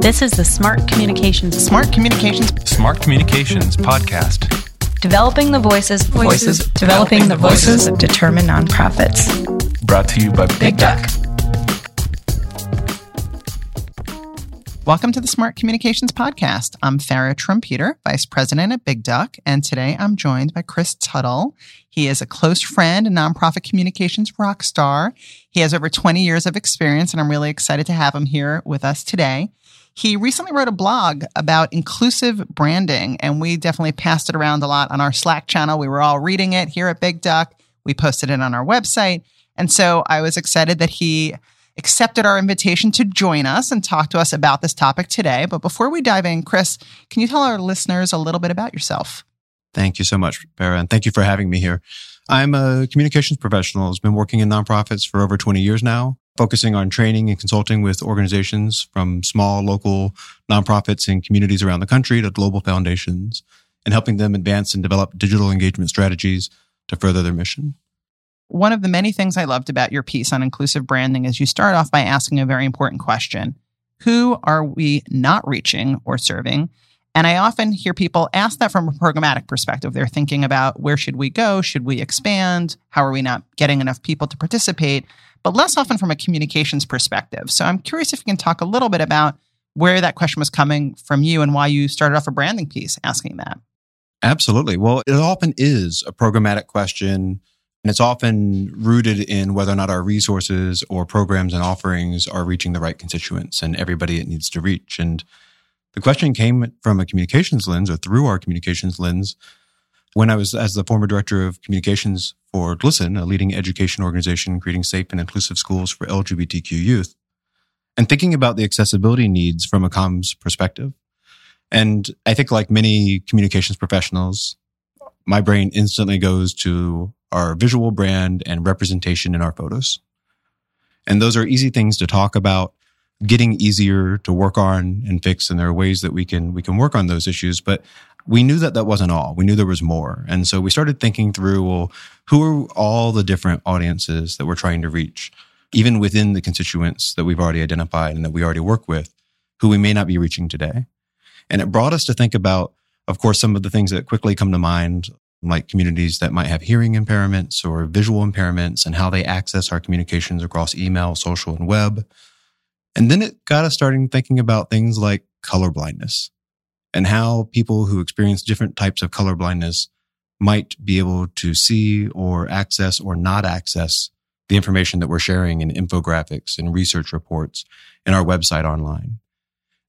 This is the Smart Communications Smart Communications Smart Communications Podcast. Developing the voices, Voices. developing the voices of determined nonprofits. Brought to you by Big Duck. Welcome to the Smart Communications Podcast. I'm Farra Trompeter, Vice President at Big Duck, and today I'm joined by Chris Tuttle. He is a close friend and nonprofit communications rock star. He has over 20 years of experience, and I'm really excited to have him here with us today. He recently wrote a blog about inclusive branding, and we definitely passed it around a lot on our Slack channel. We were all reading it here at Big Duck. We posted it on our website. And so I was excited that he accepted our invitation to join us and talk to us about this topic today. But before we dive in, Chris, can you tell our listeners a little bit about yourself? Thank you so much, Farra, and thank you for having me here. I'm a communications professional. I've been working in nonprofits for over 20 years now, focusing on training and consulting with organizations from small local nonprofits in communities around the country to global foundations and helping them advance and develop digital engagement strategies to further their mission. One of the many things I loved about your piece on inclusive branding is you start off by asking a very important question Who are we not reaching or serving? And I often hear people ask that from a programmatic perspective. They're thinking about where should we go? Should we expand? How are we not getting enough people to participate? But less often from a communications perspective. So I'm curious if you can talk a little bit about where that question was coming from you and why you started off a branding piece asking that. Absolutely. Well, it often is a programmatic question and it's often rooted in whether or not our resources or programs and offerings are reaching the right constituents and everybody it needs to reach. And the question came from a communications lens or through our communications lens when I was as the former director of communications for GLSEN, a leading education organization creating safe and inclusive schools for LGBTQ youth, and thinking about the accessibility needs from a comms perspective. And I think like many communications professionals, my brain instantly goes to our visual brand and representation in our photos. And those are easy things to talk about, getting easier to work on and fix. And there are ways that we can, we can work on those issues. But we knew that that wasn't all. We knew there was more. And so we started thinking through, well, who are all the different audiences that we're trying to reach, even within the constituents that we've already identified and that we already work with, who we may not be reaching today. And it brought us to think about, of course, some of the things that quickly come to mind, like communities that might have hearing impairments or visual impairments and how they access our communications across email, social, and web. And then it got us starting thinking about things like color blindness and how people who experience different types of color blindness might be able to see or access or not access the information that we're sharing in infographics and research reports in our website online.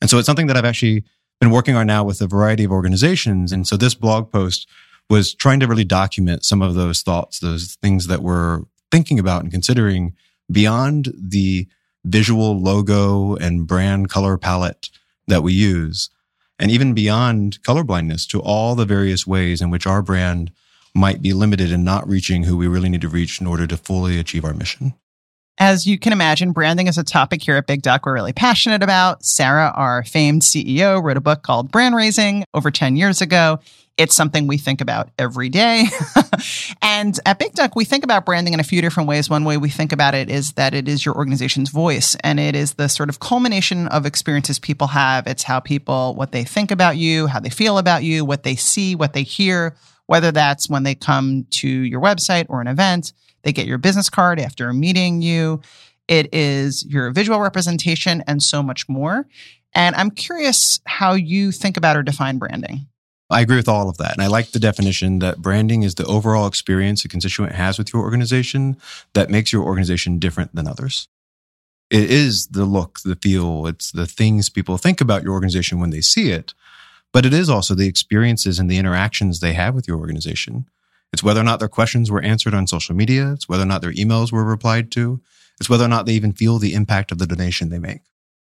And so it's something that I've actually been working on now with a variety of organizations. And so this blog post was trying to really document some of those thoughts, those things that we're thinking about and considering beyond the visual logo and brand color palette that we use, and even beyond colorblindness to all the various ways in which our brand might be limited in not reaching who we really need to reach in order to fully achieve our mission. As you can imagine, branding is a topic here at Big Duck we're really passionate about. Sarah, our famed CEO, wrote a book called Brand Raising over 10 years ago. It's something we think about every day. and at Big Duck, we think about branding in a few different ways. One way we think about it is that it is your organization's voice and it is the sort of culmination of experiences people have. It's how people, what they think about you, how they feel about you, what they see, what they hear, whether that's when they come to your website or an event they get your business card after meeting you. It is your visual representation and so much more. And I'm curious how you think about or define branding. I agree with all of that. And I like the definition that branding is the overall experience a constituent has with your organization that makes your organization different than others. It is the look, the feel, it's the things people think about your organization when they see it, but it is also the experiences and the interactions they have with your organization. It's whether or not their questions were answered on social media. It's whether or not their emails were replied to. It's whether or not they even feel the impact of the donation they make.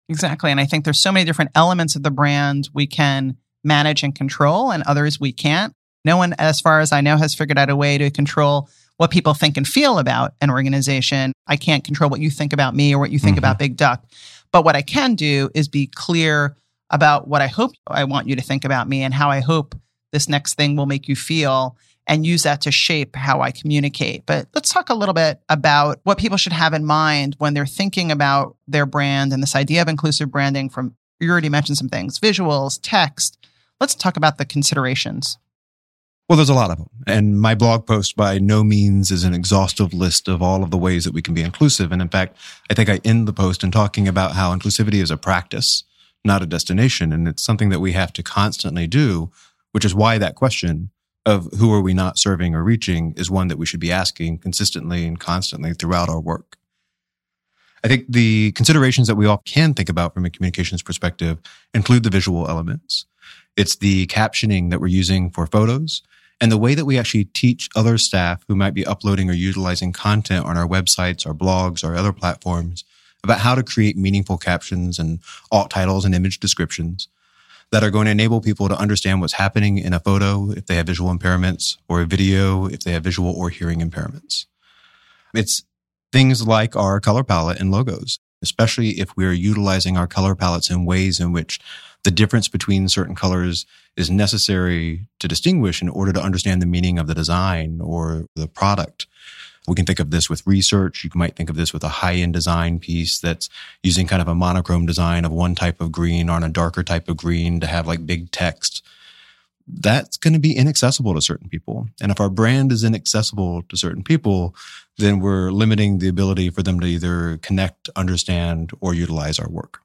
Exactly. And I think there's so many different elements of the brand we can manage and control, and others we can't. No one, as far as I know, has figured out a way to control what people think and feel about an organization. I can't control what you think about me or what you think mm-hmm. about Big Duck. But what I can do is be clear about what I hope I want you to think about me and how I hope this next thing will make you feel and use that to shape how I communicate. But let's talk a little bit about what people should have in mind when they're thinking about their brand and this idea of inclusive branding from you already mentioned some things, visuals, text. Let's talk about the considerations. Well, there's a lot of them. And my blog post by no means is an exhaustive list of all of the ways that we can be inclusive. And in fact, I think I end the post in talking about how inclusivity is a practice, not a destination. And it's something that we have to constantly do, which is why that question of who are we not serving or reaching is one that we should be asking consistently and constantly throughout our work. I think the considerations that we all can think about from a communications perspective include the visual elements. It's the captioning that we're using for photos and the way that we actually teach other staff who might be uploading or utilizing content on our websites, our blogs, our other platforms about how to create meaningful captions and alt titles and image descriptions that are going to enable people to understand what's happening in a photo if they have visual impairments or a video if they have visual or hearing impairments. It's things like our color palette and logos, especially if we're utilizing our color palettes in ways in which the difference between certain colors is necessary to distinguish in order to understand the meaning of the design or the product. We can think of this with research. You might think of this with a high end design piece that's using kind of a monochrome design of one type of green on a darker type of green to have like big text. That's going to be inaccessible to certain people. And if our brand is inaccessible to certain people, then we're limiting the ability for them to either connect, understand, or utilize our work.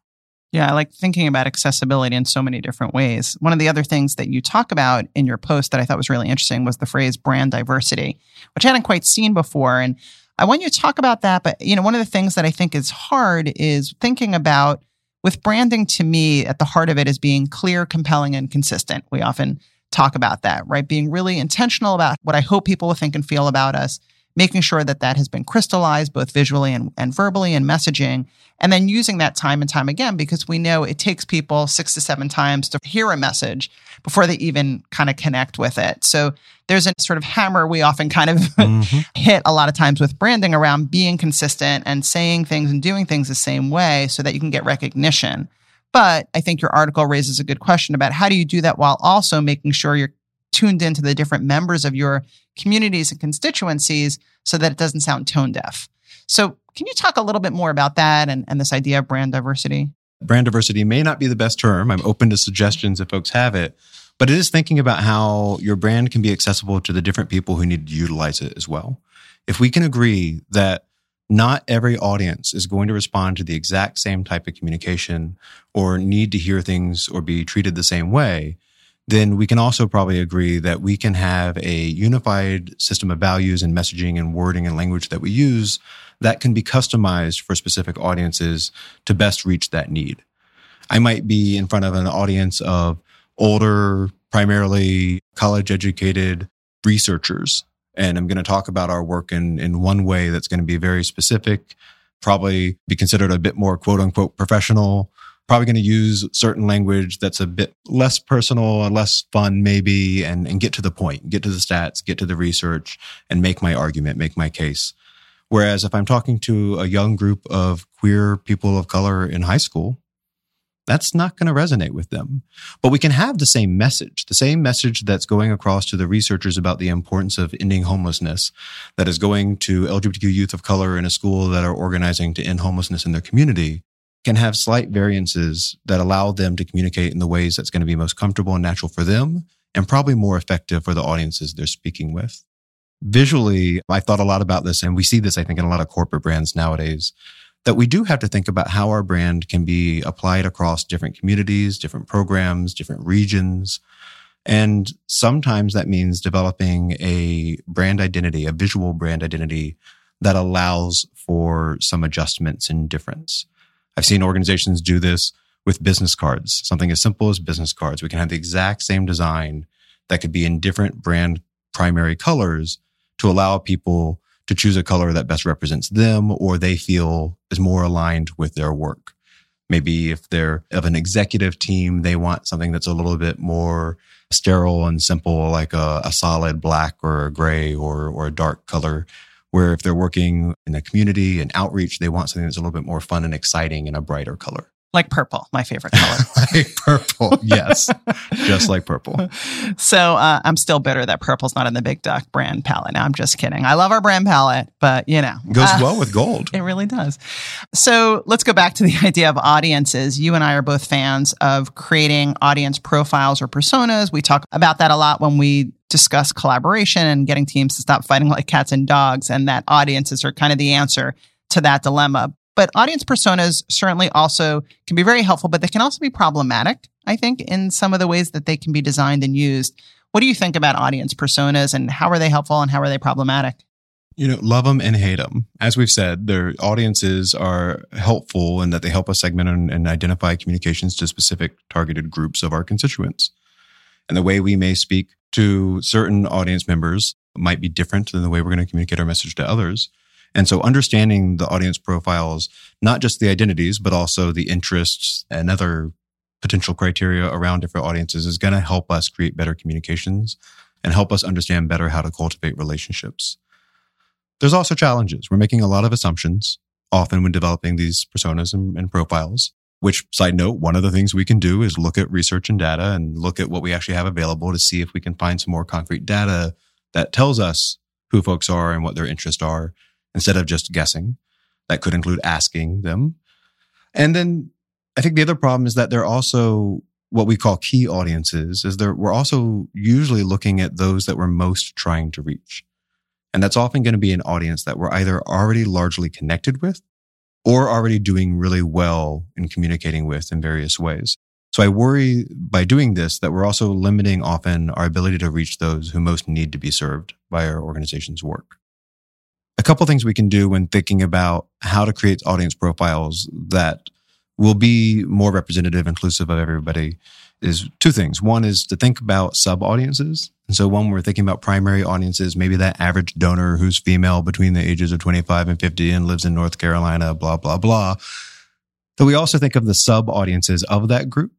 Yeah, I like thinking about accessibility in so many different ways. One of the other things that you talk about in your post that I thought was really interesting was the phrase brand diversity, which I hadn't quite seen before. And I want you to talk about that. But, you know, one of the things that I think is hard is thinking about with branding to me at the heart of it is being clear, compelling, and consistent. We often talk about that, right? Being really intentional about what I hope people will think and feel about us making sure that that has been crystallized both visually and, and verbally and messaging, and then using that time and time again because we know it takes people six to seven times to hear a message before they even kind of connect with it. So there's a sort of hammer we often kind of mm-hmm. hit a lot of times with branding around being consistent and saying things and doing things the same way so that you can get recognition. But I think your article raises a good question about how do you do that while also making sure you're tuned into the different members of your communities and constituencies so that it doesn't sound tone deaf. So, can you talk a little bit more about that and, and this idea of brand diversity? Brand diversity may not be the best term. I'm open to suggestions if folks have it, but it is thinking about how your brand can be accessible to the different people who need to utilize it as well. If we can agree that not every audience is going to respond to the exact same type of communication or need to hear things or be treated the same way, then we can also probably agree that we can have a unified system of values and messaging and wording and language that we use that can be customized for specific audiences to best reach that need. I might be in front of an audience of older, primarily college educated researchers. And I'm going to talk about our work in, in one way that's going to be very specific, probably be considered a bit more quote unquote professional probably going to use certain language that's a bit less personal and less fun maybe and, and get to the point get to the stats get to the research and make my argument make my case whereas if i'm talking to a young group of queer people of color in high school that's not going to resonate with them. But we can have the same message, the same message that's going across to the researchers about the importance of ending homelessness, that is going to LGBTQ youth of color in a school that are organizing to end homelessness in their community can have slight variances that allow them to communicate in the ways that's going to be most comfortable and natural for them and probably more effective for the audiences they're speaking with. Visually, I thought a lot about this and we see this, I think, in a lot of corporate brands nowadays that we do have to think about how our brand can be applied across different communities, different programs, different regions. And sometimes that means developing a brand identity, a visual brand identity that allows for some adjustments and difference. I've seen organizations do this with business cards, something as simple as business cards. We can have the exact same design that could be in different brand primary colors to allow people to choose a color that best represents them or they feel is more aligned with their work. Maybe if they're of an executive team, they want something that's a little bit more sterile and simple, like a, a solid black or a gray or, or a dark color where if they're working in a community and outreach, they want something that's a little bit more fun and exciting in a brighter color. Like purple, my favorite color. like purple. Yes. just like purple. So uh, I'm still bitter that purple's not in the Big Duck brand palette. Now I'm just kidding. I love our brand palette, but you know, Goes uh, well with gold. It really does. So let's go back to the idea of audiences. You and I are both fans of creating audience profiles or personas. We talk about that a lot when we discuss collaboration and getting teams to stop fighting like cats and dogs, and that audiences are kind of the answer to that dilemma. But audience personas certainly also can be very helpful, but they can also be problematic, I think, in some of the ways that they can be designed and used. What do you think about audience personas and how are they helpful and how are they problematic? You know, love them and hate them. As we've said, their audiences are helpful in that they help us segment and, and identify communications to specific targeted groups of our constituents. And the way we may speak to certain audience members might be different than the way we're going to communicate our message to others. And so understanding the audience profiles, not just the identities, but also the interests and other potential criteria around different audiences is going to help us create better communications and help us understand better how to cultivate relationships. There's also challenges. We're making a lot of assumptions often when developing these personas and, and profiles. Which side note, one of the things we can do is look at research and data and look at what we actually have available to see if we can find some more concrete data that tells us who folks are and what their interests are instead of just guessing. That could include asking them. And then I think the other problem is that they're also what we call key audiences is there we're also usually looking at those that we're most trying to reach. And that's often going to be an audience that we're either already largely connected with or already doing really well in communicating with in various ways. So I worry by doing this that we're also limiting often our ability to reach those who most need to be served by our organization's work a couple things we can do when thinking about how to create audience profiles that will be more representative, inclusive of everybody is two things. One is to think about sub audiences. And so when we're thinking about primary audiences, maybe that average donor who's female between the ages of 25 and 50 and lives in North Carolina, blah, blah, blah. That we also think of the sub audiences of that group,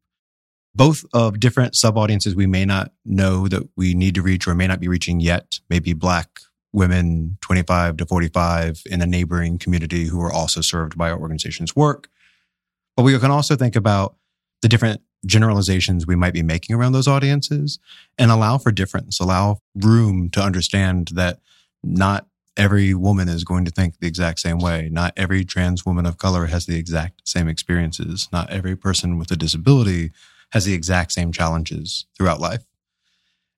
both of different sub audiences we may not know that we need to reach or may not be reaching yet, maybe black women 25 to 45 in a neighboring community who are also served by our organization's work. But we can also think about the different generalizations we might be making around those audiences and allow for difference, allow room to understand that not every woman is going to think the exact same way. Not every trans woman of color has the exact same experiences. Not every person with a disability has the exact same challenges throughout life.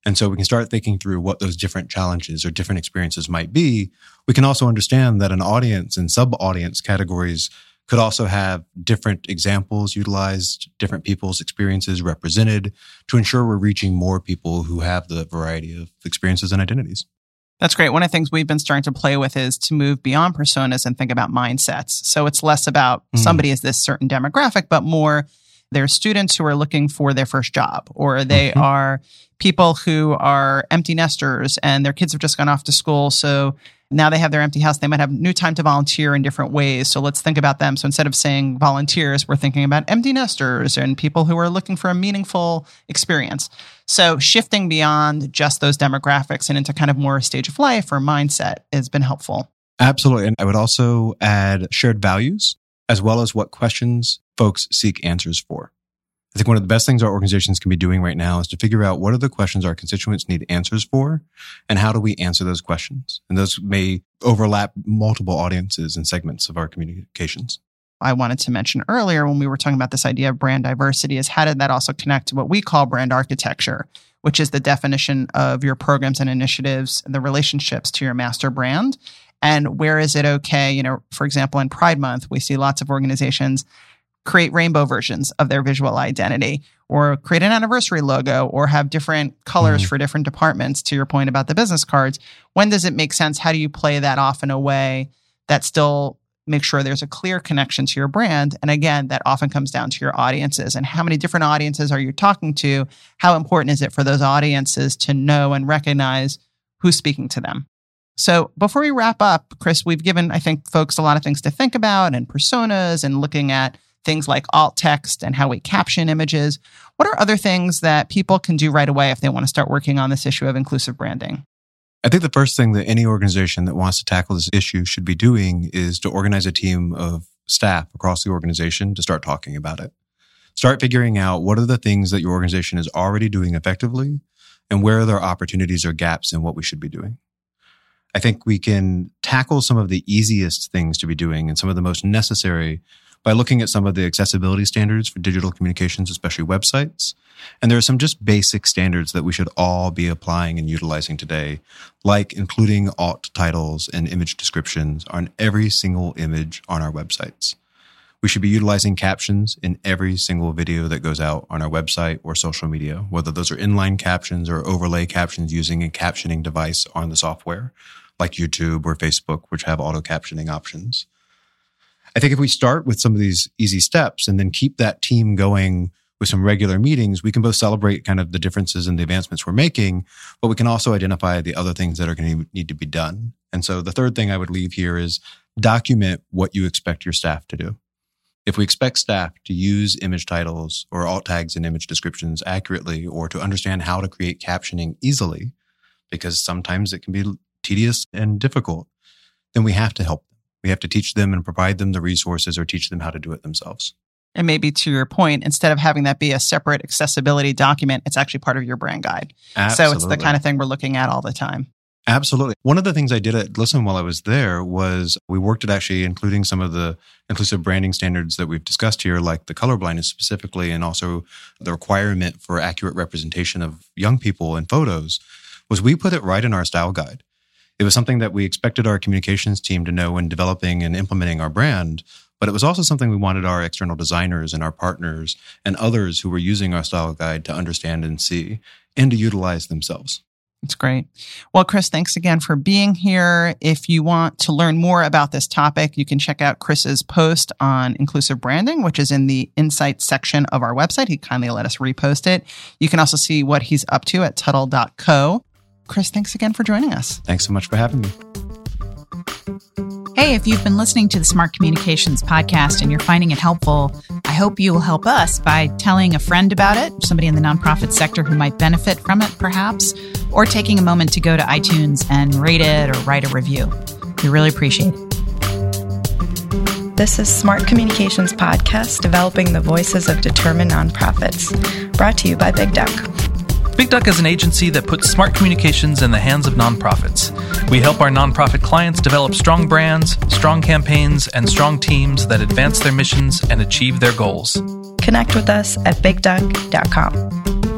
And so we can start thinking through what those different challenges or different experiences might be. We can also understand that an audience and sub audience categories could also have different examples utilized, different people's experiences represented to ensure we're reaching more people who have the variety of experiences and identities. That's great. One of the things we've been starting to play with is to move beyond personas and think about mindsets. So it's less about mm. somebody is this certain demographic, but more they're students who are looking for their first job, or they mm-hmm. are people who are empty nesters and their kids have just gone off to school. So now they have their empty house. They might have new time to volunteer in different ways. So let's think about them. So instead of saying volunteers, we're thinking about empty nesters and people who are looking for a meaningful experience. So shifting beyond just those demographics and into kind of more stage of life or mindset has been helpful. Absolutely. And I would also add shared values as well as what questions folks seek answers for. I think one of the best things our organizations can be doing right now is to figure out what are the questions our constituents need answers for and how do we answer those questions? And those may overlap multiple audiences and segments of our communications. I wanted to mention earlier when we were talking about this idea of brand diversity is how did that also connect to what we call brand architecture, which is the definition of your programs and initiatives and the relationships to your master brand. And where is it okay? You know, for example, in Pride Month, we see lots of organizations create rainbow versions of their visual identity or create an anniversary logo or have different colors mm-hmm. for different departments to your point about the business cards. When does it make sense? How do you play that off in a way that still makes sure there's a clear connection to your brand? And again that often comes down to your audiences and how many different audiences are you talking to? How important is it for those audiences to know and recognize who's speaking to them so before we wrap up chris we've given i think folks a lot of things to think about and personas and looking at things like alt text and how we caption images. What are other things that people can do right away if they want to start working on this issue of inclusive branding? I think the first thing that any organization that wants to tackle this issue should be doing is to organize a team of staff across the organization to start talking about it. Start figuring out what are the things that your organization is already doing effectively and where are there opportunities or gaps in what we should be doing. I think we can tackle some of the easiest things to be doing and some of the most necessary by looking at some of the accessibility standards for digital communications, especially websites. And there are some just basic standards that we should all be applying and utilizing today, like including alt titles and image descriptions on every single image on our websites. We should be utilizing captions in every single video that goes out on our website or social media, whether those are inline captions or overlay captions using a captioning device on the software, like YouTube or Facebook, which have auto captioning options. I think if we start with some of these easy steps and then keep that team going with some regular meetings, we can both celebrate kind of the differences and the advancements we're making, but we can also identify the other things that are going to need to be done. And so the third thing I would leave here is document what you expect your staff to do. If we expect staff to use image titles or alt tags and image descriptions accurately or to understand how to create captioning easily, because sometimes it can be tedious and difficult, then we have to help them. we have to teach them and provide them the resources or teach them how to do it themselves. And maybe to your point, instead of having that be a separate accessibility document, it's actually part of your brand guide. Absolutely. So it's the kind of thing we're looking at all the time. Absolutely. One of the things I did at GLSEN while I was there was we worked at actually including some of the inclusive branding standards that we've discussed here, like the colorblindness specifically, and also the requirement for accurate representation of young people in photos, was we put it right in our style guide. It was something that we expected our communications team to know when developing and implementing our brand, but it was also something we wanted our external designers and our partners and others who were using our style guide to understand and see and to utilize themselves. That's great. Well, Chris, thanks again for being here. If you want to learn more about this topic, you can check out Chris's post on inclusive branding, which is in the insights section of our website. He kindly let us repost it. You can also see what he's up to at Tuttle.co. Chris, thanks again for joining us. Thanks so much for having me. Hey, if you've been listening to the Smart Communications podcast and you're finding it helpful, I hope you will help us by telling a friend about it, somebody in the nonprofit sector who might benefit from it, perhaps, or taking a moment to go to iTunes and rate it or write a review. We really appreciate it. This is Smart Communications Podcast, developing the voices of determined nonprofits. Brought to you by Big Duck. Big Duck is an agency that puts smart communications in the hands of nonprofits. We help our nonprofit clients develop strong brands, strong campaigns, and strong teams that advance their missions and achieve their goals. Connect with us at bigduck.com.